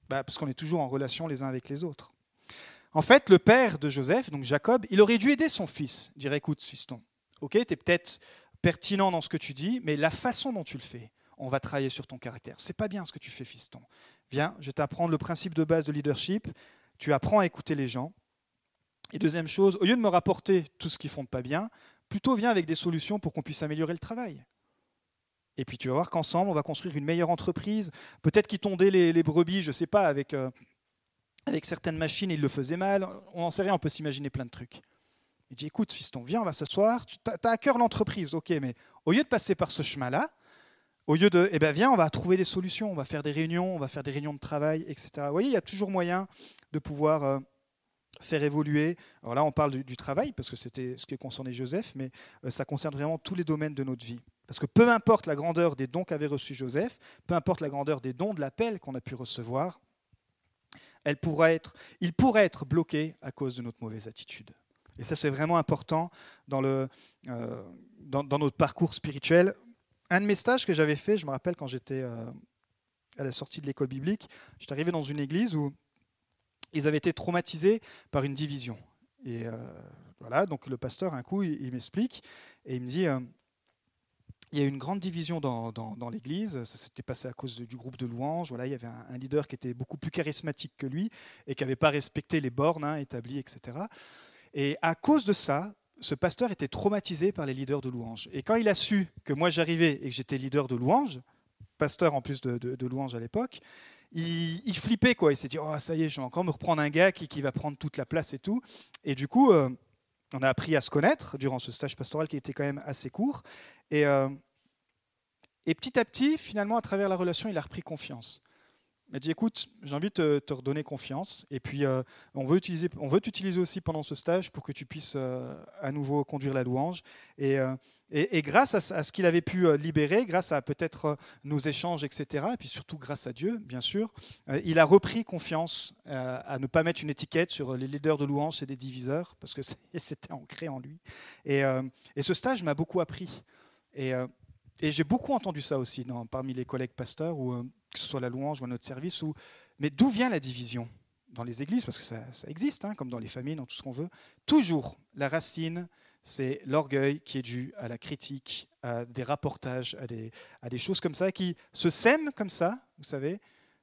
bah, parce qu'on est toujours en relation les uns avec les autres. En fait, le père de Joseph, donc Jacob, il aurait dû aider son fils, dire écoute, fiston, Ok, tu es peut-être pertinent dans ce que tu dis, mais la façon dont tu le fais, on va travailler sur ton caractère. C'est pas bien ce que tu fais, fiston. Viens, je vais t'apprendre le principe de base de leadership. Tu apprends à écouter les gens. Et deuxième chose, au lieu de me rapporter tout ce qu'ils font de pas bien, plutôt viens avec des solutions pour qu'on puisse améliorer le travail. Et puis tu vas voir qu'ensemble, on va construire une meilleure entreprise. Peut-être qu'ils tondaient les, brebis, je ne sais pas, avec, euh, certaines machines, ils le faisaient mal. On n'en sait rien, on peut s'imaginer plein de trucs. Il dit, écoute, fiston, viens, on va s'asseoir. Tu as, à cœur l'entreprise, ok, mais au lieu de passer par ce chemin-là, au lieu de, eh bien, viens, on va trouver des solutions, on va faire des réunions, on va faire des réunions de travail, etc. Vous voyez, il y a toujours moyen de pouvoir euh, faire évoluer. Alors là, on parle du, travail, parce que c'était ce qui concernait Joseph, mais euh, ça concerne vraiment tous les domaines de notre vie. Parce que peu importe la grandeur des dons qu'avait reçus Joseph, peu importe la grandeur des dons de l'appel qu'on a pu recevoir, elle pourrait être, il pourrait être bloqué à cause de notre mauvaise attitude. Et ça, c'est vraiment important dans, le, euh, dans, notre parcours spirituel. Un de mes stages que j'avais fait, je me rappelle quand j'étais euh, à la sortie de l'école biblique, j'étais arrivé dans une église où ils avaient été traumatisés par une division. Et euh, voilà, donc le pasteur, un coup, il, m'explique et il me dit il y a eu une grande division dans, l'Église. Ça s'était passé à cause du groupe de louanges. Voilà, il y avait un, leader qui était beaucoup plus charismatique que lui et qui n'avait pas respecté les bornes hein, établies, etc. Et à cause de ça, ce pasteur était traumatisé par les leaders de louanges. Et quand il a su que moi j'arrivais et que j'étais leader de louanges, pasteur en plus de, de, louanges à l'époque, il, flippait quoi. Il s'est dit oh ça y est, je vais encore me reprendre un gars qui, qui va prendre toute la place et tout. Et du coup, euh, on a appris à se connaître durant ce stage pastoral qui était quand même assez court. Et, euh, et petit à petit, finalement, à travers la relation, il a repris confiance. Il m'a dit écoute, j'ai envie de te, redonner confiance. Et puis, euh, on, veut utiliser, on veut t'utiliser aussi pendant ce stage pour que tu puisses à nouveau conduire la louange. Et, et, grâce à, ce qu'il avait pu libérer, grâce à peut-être nos échanges, etc., et puis surtout grâce à Dieu, bien sûr, il a repris confiance à ne pas mettre une étiquette sur les leaders de louange, c'est des diviseurs, parce que (laughs) c'était ancré en lui. Et, et ce stage m'a beaucoup appris. Euh, et, j'ai beaucoup entendu ça aussi parmi les collègues pasteurs, ou, euh, que ce soit la louange ou à notre service. Où, mais d'où vient la division Dans les églises, parce que ça, existe, hein, comme dans les familles, dans tout ce qu'on veut. Toujours, la racine, c'est l'orgueil qui est dû à la critique, à des rapportages, à des, choses comme ça qui se sèment comme ça, vous savez,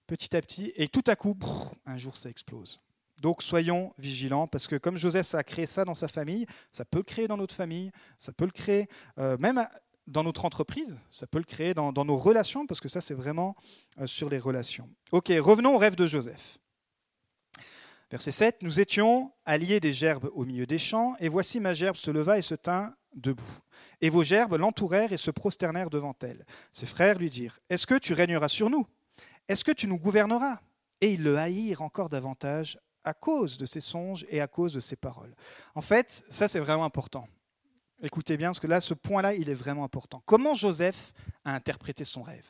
petit à petit, et tout à coup, un jour, ça explose. Donc soyons vigilants, parce que comme Joseph a créé ça dans sa famille, ça peut le créer dans notre famille, ça peut le créer euh, même dans notre entreprise, ça peut le créer dans, nos relations, parce que ça, c'est vraiment euh, sur les relations. Ok, revenons au rêve de Joseph. Verset 7, Nous étions alliés des gerbes au milieu des champs, et voici ma gerbe se leva et se tint debout. Et vos gerbes l'entourèrent et se prosternèrent devant elle. Ses frères lui dirent, Est-ce que tu régneras sur nous? Est-ce que tu nous gouverneras? Et ils le haïrent encore davantage à cause de ses songes et à cause de ses paroles. En fait, ça c'est vraiment important. Écoutez bien, parce que là, ce point-là, il est vraiment important. Comment Joseph a interprété son rêve?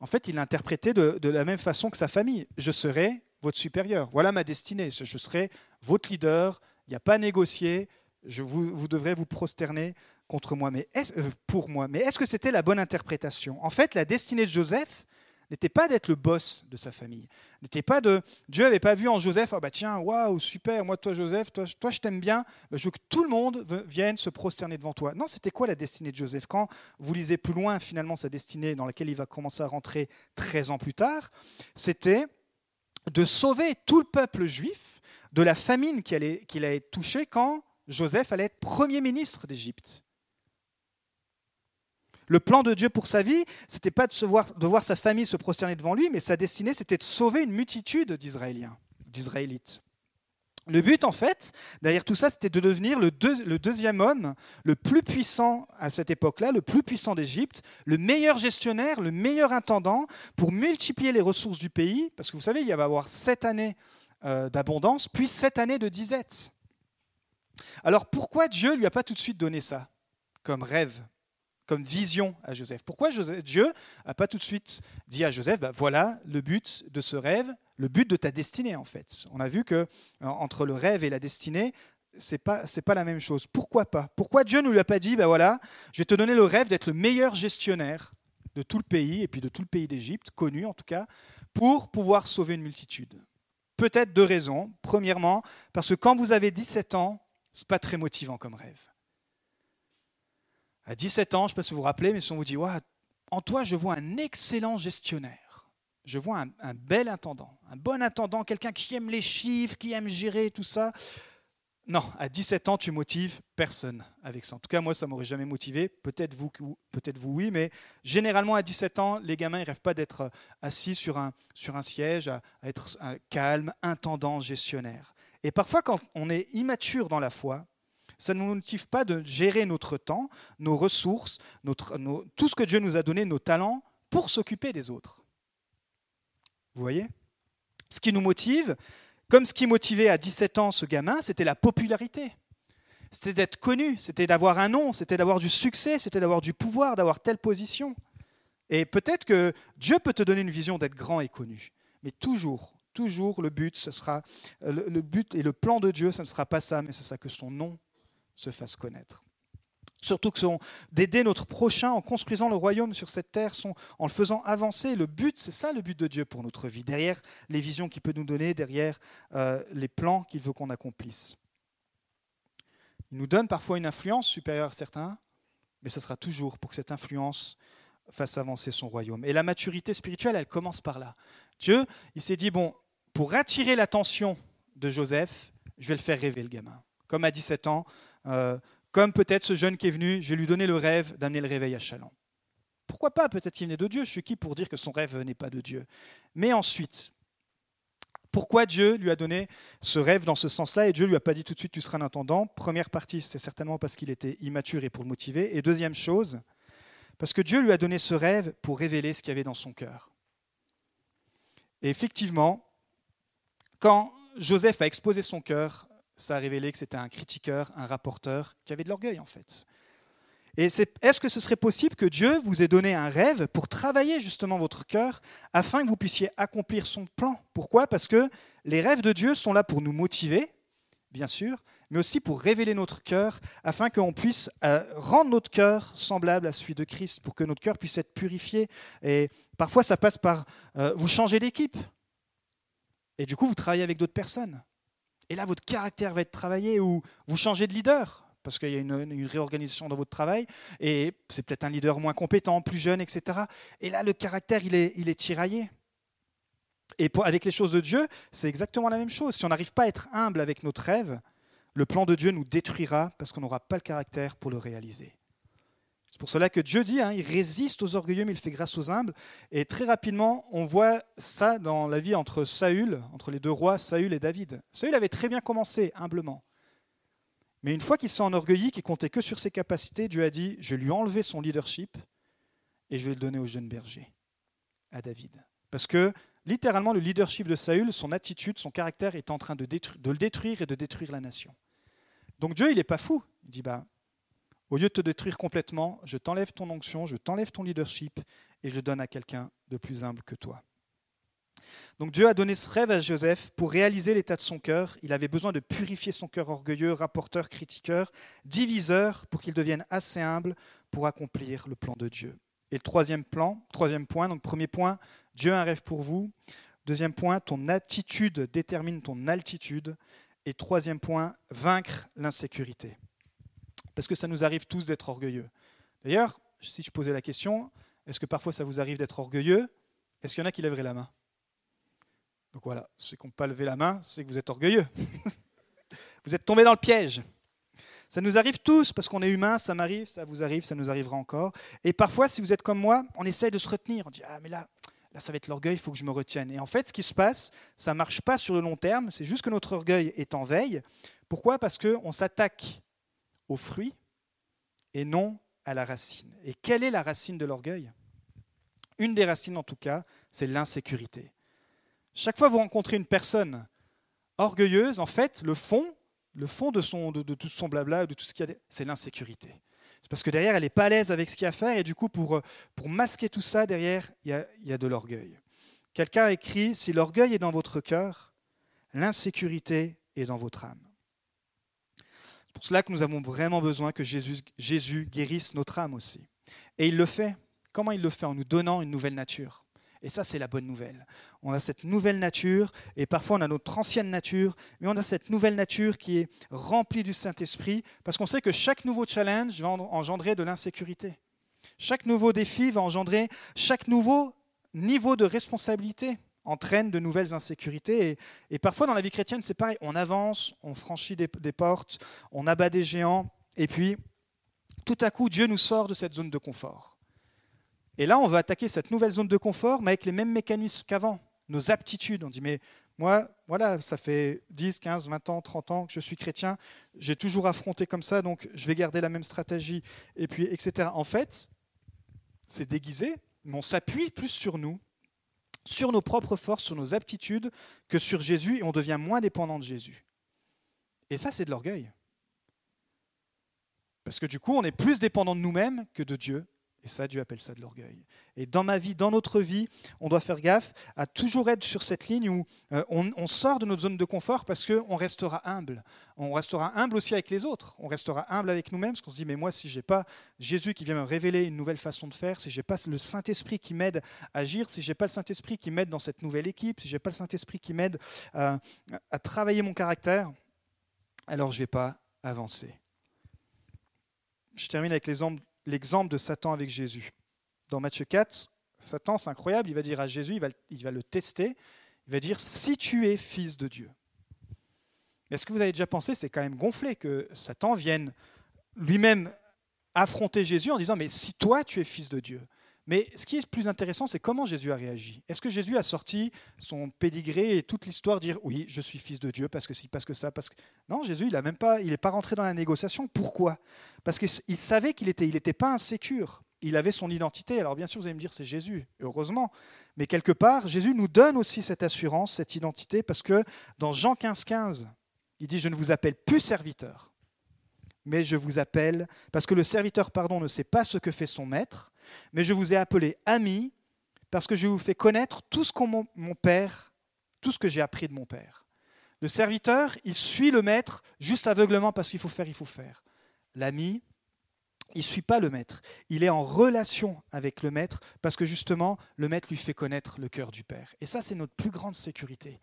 En fait, il l'a interprété de, la même façon que sa famille. Je serai votre supérieur. Voilà ma destinée. Je serai votre leader. Il n'y a pas à négocier. Je vous, vous devrez vous prosterner contre moi, mais euh, pour moi. Mais est-ce que c'était la bonne interprétation? En fait, la destinée de Joseph, n'était pas d'être le boss de sa famille. N'était pas de Dieu n'avait pas vu en Joseph ah bah tiens waouh super moi toi Joseph toi, toi je t'aime bien bah, je veux que tout le monde vienne se prosterner devant toi. Non c'était quoi la destinée de Joseph? Quand vous lisez plus loin finalement sa destinée dans laquelle il va commencer à rentrer 13 ans plus tard c'était de sauver tout le peuple juif de la famine qui allait, touchée quand Joseph allait être premier ministre d'Égypte. Le plan de Dieu pour sa vie, c'était pas de, voir, de voir sa famille se prosterner devant lui, mais sa destinée, c'était de sauver une multitude d'Israéliens, d'Israélites. Le but, en fait, derrière tout ça, c'était de devenir le, deuxième homme le plus puissant à cette époque-là, le plus puissant d'Égypte, le meilleur gestionnaire, le meilleur intendant, pour multiplier les ressources du pays, parce que vous savez, il va y avoir sept années euh, d'abondance, puis sept années de disette. Alors pourquoi Dieu ne lui a pas tout de suite donné ça comme rêve comme vision à Joseph? Pourquoi Dieu n'a pas tout de suite dit à Joseph, bah, voilà le but de ce rêve, le but de ta destinée en fait. On a vu que entre le rêve et la destinée, c'est pas pas la même chose. Pourquoi pas? Pourquoi Dieu ne lui a pas dit, bah voilà, je vais te donner le rêve d'être le meilleur gestionnaire de tout le pays et puis de tout le pays d'Égypte, connu en tout cas, pour pouvoir sauver une multitude. Peut-être deux raisons. Premièrement, parce que quand vous avez 17 ans, c'est pas très motivant comme rêve. À 17 ans, je ne sais pas si vous vous rappelez, mais si on vous dit En toi, je vois un excellent gestionnaire. Je vois un, un bel intendant, un bon intendant, quelqu'un qui aime les chiffres, qui aime gérer tout ça. Non, à 17 ans, tu motives personne avec ça. En tout cas, moi, ça m'aurait jamais motivé. Peut-être vous, oui, mais généralement, à 17 ans, les gamins, ils rêvent pas d'être euh, assis sur un, un siège, à, être calme, intendant, gestionnaire. Et parfois, quand on est immature dans la foi, ça ne nous motive pas de gérer notre temps, nos ressources, tout ce que Dieu nous a donné, nos talents, pour s'occuper des autres. Vous voyez? Ce qui nous motive, comme ce qui motivait à 17 ans ce gamin, c'était la popularité. C'était d'être connu, c'était d'avoir un nom, c'était d'avoir du succès, c'était d'avoir du pouvoir, d'avoir telle position. Et peut-être que Dieu peut te donner une vision d'être grand et connu. Mais toujours, toujours, le but, ce sera, le, but et le plan de Dieu, ce ne sera pas ça, mais ce sera que son nom se fasse connaître surtout que d'aider notre prochain en construisant le royaume sur cette terre, en le faisant avancer. Le but, c'est ça le but de Dieu pour notre vie, derrière les visions qu'il peut nous donner, derrière euh, les plans qu'il veut qu'on accomplisse. Il nous donne parfois une influence supérieure à certains, mais ce sera toujours pour que cette influence fasse avancer son royaume. Et la maturité spirituelle, elle commence par là. Dieu, il s'est dit, bon, pour attirer l'attention de Joseph, je vais le faire rêver, le gamin. Comme à 17 ans, euh, comme peut-être ce jeune qui est venu, je vais lui donner le rêve d'amener le réveil à Chaland. Pourquoi pas? Peut-être qu'il venait de Dieu. Je suis qui pour dire que son rêve n'est pas de Dieu? Mais ensuite, pourquoi Dieu lui a donné ce rêve dans ce sens-là? Et Dieu lui a pas dit tout de suite tu seras un intendant Première partie, c'est certainement parce qu'il était immature et pour le motiver. Et deuxième chose, parce que Dieu lui a donné ce rêve pour révéler ce qu'il y avait dans son cœur. Et effectivement, quand Joseph a exposé son cœur ça a révélé que c'était un critiqueur, un rapporteur qui avait de l'orgueil en fait. Et est-ce que ce serait possible que Dieu vous ait donné un rêve pour travailler justement votre cœur afin que vous puissiez accomplir son plan? Pourquoi? Parce que les rêves de Dieu sont là pour nous motiver, bien sûr, mais aussi pour révéler notre cœur afin qu'on puisse euh, rendre notre cœur semblable à celui de Christ, pour que notre cœur puisse être purifié. Et parfois, ça passe par euh, vous changer d'équipe. Et du coup, vous travaillez avec d'autres personnes. Et là, votre caractère va être travaillé ou vous changez de leader? Parce qu'il y a une, réorganisation dans votre travail et c'est peut-être un leader moins compétent, plus jeune, etc. Et là, le caractère, il est, il est tiraillé. Et avec les choses de Dieu, c'est exactement la même chose. Si on n'arrive pas à être humble avec notre rêve, le plan de Dieu nous détruira parce qu'on n'aura pas le caractère pour le réaliser. C'est pour cela que Dieu dit, hein, il résiste aux orgueilleux, mais il fait grâce aux humbles. Et très rapidement, on voit ça dans la vie entre Saül, entre les deux rois, Saül et David. Saül avait très bien commencé, humblement. Mais une fois qu'il s'est enorgueilli, qu'il comptait que sur ses capacités, Dieu a dit, je lui enlever son leadership et je vais le donner au jeune berger, à David. Parce que littéralement, le leadership de Saül, son attitude, son caractère est en train de, de le détruire et de détruire la nation. Donc Dieu, il n'est pas fou. Il dit, bah, au lieu de te détruire complètement, je t'enlève ton onction, je t'enlève ton leadership et je donne à quelqu'un de plus humble que toi. Donc Dieu a donné ce rêve à Joseph pour réaliser l'état de son cœur. Il avait besoin de purifier son cœur orgueilleux, rapporteur, critiqueur, diviseur, pour qu'il devienne assez humble pour accomplir le plan de Dieu. Et le troisième plan, troisième point, donc premier point, Dieu a un rêve pour vous. Deuxième point, ton attitude détermine ton altitude. Et troisième point, vaincre l'insécurité parce que ça nous arrive tous d'être orgueilleux. D'ailleurs, si je posais la question, est-ce que parfois ça vous arrive d'être orgueilleux Est-ce qu'il y en a qui lèveraient la main? Donc voilà, ceux qui n'ont pas levé la main, c'est que vous êtes orgueilleux. (laughs) vous êtes tombé dans le piège. Ça nous arrive tous parce qu'on est humain, ça m'arrive, ça vous arrive, ça nous arrivera encore. Et parfois, si vous êtes comme moi, on essaye de se retenir. On dit Ah, mais là, là ça va être l'orgueil, il faut que je me retienne. Et en fait, ce qui se passe, ça ne marche pas sur le long terme, c'est juste que notre orgueil est en veille. Pourquoi? Parce qu'on s'attaque au fruit et non à la racine. Et quelle est la racine de l'orgueil? Une des racines en tout cas, c'est l'insécurité. Chaque fois que vous rencontrez une personne orgueilleuse, en fait, le fond, de, tout son blabla, de tout ce qu'il y a, c'est l'insécurité. C'est parce que derrière, elle n'est pas à l'aise avec ce qu'il y a à faire, et du coup, pour, masquer tout ça, derrière, il y a, il y a de l'orgueil. Quelqu'un écrit, si l'orgueil est dans votre cœur, l'insécurité est dans votre âme pour cela que nous avons vraiment besoin que Jésus, Jésus guérisse notre âme aussi. Et il le fait. Comment il le fait? En nous donnant une nouvelle nature. Et ça, c'est la bonne nouvelle. On a cette nouvelle nature, et parfois on a notre ancienne nature, mais on a cette nouvelle nature qui est remplie du Saint-Esprit, parce qu'on sait que chaque nouveau challenge va engendrer de l'insécurité. Chaque nouveau défi va engendrer, chaque nouveau niveau de responsabilité entraîne de nouvelles insécurités. Et, parfois dans la vie chrétienne, c'est pareil, on avance, on franchit des, portes, on abat des géants, et puis tout à coup, Dieu nous sort de cette zone de confort. Et là, on va attaquer cette nouvelle zone de confort, mais avec les mêmes mécanismes qu'avant, nos aptitudes. On dit, mais moi, voilà, ça fait 10, 15, 20 ans, 30 ans que je suis chrétien, j'ai toujours affronté comme ça, donc je vais garder la même stratégie, et puis, etc. En fait, c'est déguisé, mais on s'appuie plus sur nous, sur nos propres forces, sur nos aptitudes, que sur Jésus, et on devient moins dépendant de Jésus. Et ça, c'est de l'orgueil. Parce que du coup, on est plus dépendant de nous-mêmes que de Dieu. Et ça, Dieu appelle ça de l'orgueil. Et dans ma vie, dans notre vie, on doit faire gaffe à toujours être sur cette ligne où euh, on, sort de notre zone de confort parce qu'on restera humble. On restera humble aussi avec les autres. On restera humble avec nous-mêmes parce qu'on se dit, mais moi, si je n'ai pas Jésus qui vient me révéler une nouvelle façon de faire, si je n'ai pas le Saint-Esprit qui m'aide à agir, si je n'ai pas le Saint-Esprit qui m'aide dans cette nouvelle équipe, si je n'ai pas le Saint-Esprit qui m'aide à, à travailler mon caractère, alors je ne vais pas avancer. Je termine avec l'exemple de Satan avec Jésus. Dans Matthieu 4, Satan, c'est incroyable, il va dire à Jésus, il va, il va le tester, il va dire, si tu es fils de Dieu. Est-ce que vous avez déjà pensé, c'est quand même gonflé que Satan vienne lui-même affronter Jésus en disant, mais si toi tu es fils de Dieu, mais ce qui est plus intéressant, c'est comment Jésus a réagi. Est-ce que Jésus a sorti son pédigré et toute l'histoire, dire oui, je suis fils de Dieu parce que si, parce que ça, parce que? Non, Jésus, il n'est même pas, il n'est pas rentré dans la négociation. Pourquoi? Parce qu'il savait qu'il était, il n'était pas insécure. Il avait son identité. Alors bien sûr, vous allez me dire, c'est Jésus, heureusement. Mais quelque part, Jésus nous donne aussi cette assurance, cette identité, parce que dans Jean 15, 15, il dit, je ne vous appelle plus serviteur, mais je vous appelle, parce que le serviteur, pardon, ne sait pas ce que fait son maître, mais je vous ai appelé ami parce que je vous fais connaître tout ce que mon, père, tout ce que j'ai appris de mon père. Le serviteur, il suit le maître juste aveuglement parce qu'il faut faire, il faut faire. L'ami, il ne suit pas le maître. Il est en relation avec le maître parce que justement, le maître lui fait connaître le cœur du Père. Et ça, c'est notre plus grande sécurité.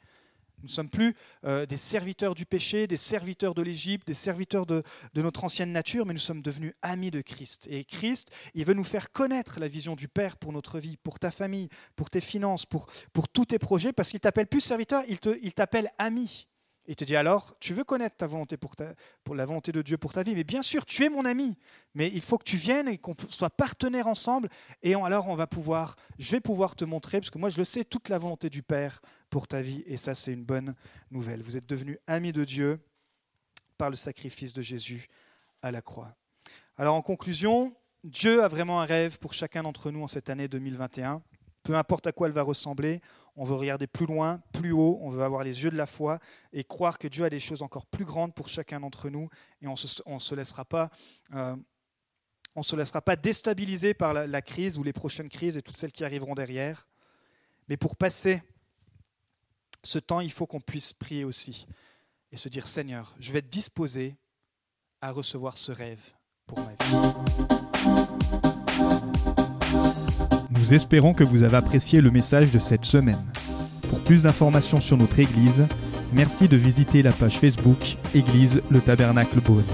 Nous ne sommes plus euh, des serviteurs du péché, des serviteurs de l'Égypte, des serviteurs de, notre ancienne nature, mais nous sommes devenus amis de Christ. Et Christ, il veut nous faire connaître la vision du Père pour notre vie, pour ta famille, pour tes finances, pour, tous tes projets, parce qu'il t'appelle plus serviteur, il t'appelle il ami. Il te dit alors, tu veux connaître ta volonté pour, ta, pour la volonté de Dieu pour ta vie, mais bien sûr, tu es mon ami, mais il faut que tu viennes et qu'on soit partenaires ensemble, et alors on va pouvoir, je vais pouvoir te montrer, parce que moi je le sais, toute la volonté du Père pour ta vie. Et ça, c'est une bonne nouvelle. Vous êtes devenus amis de Dieu par le sacrifice de Jésus à la croix. Alors en conclusion, Dieu a vraiment un rêve pour chacun d'entre nous en cette année 2021. Peu importe à quoi elle va ressembler, on veut regarder plus loin, plus haut, on veut avoir les yeux de la foi et croire que Dieu a des choses encore plus grandes pour chacun d'entre nous et on ne se, laissera pas... Euh, on se laissera pas déstabiliser par la crise ou les prochaines crises et toutes celles qui arriveront derrière. Mais pour passer ce temps, il faut qu'on puisse prier aussi et se dire Seigneur, je vais être disposé à recevoir ce rêve pour ma vie. Nous espérons que vous avez apprécié le message de cette semaine. Pour plus d'informations sur notre Église, merci de visiter la page Facebook Église le Tabernacle Beaune.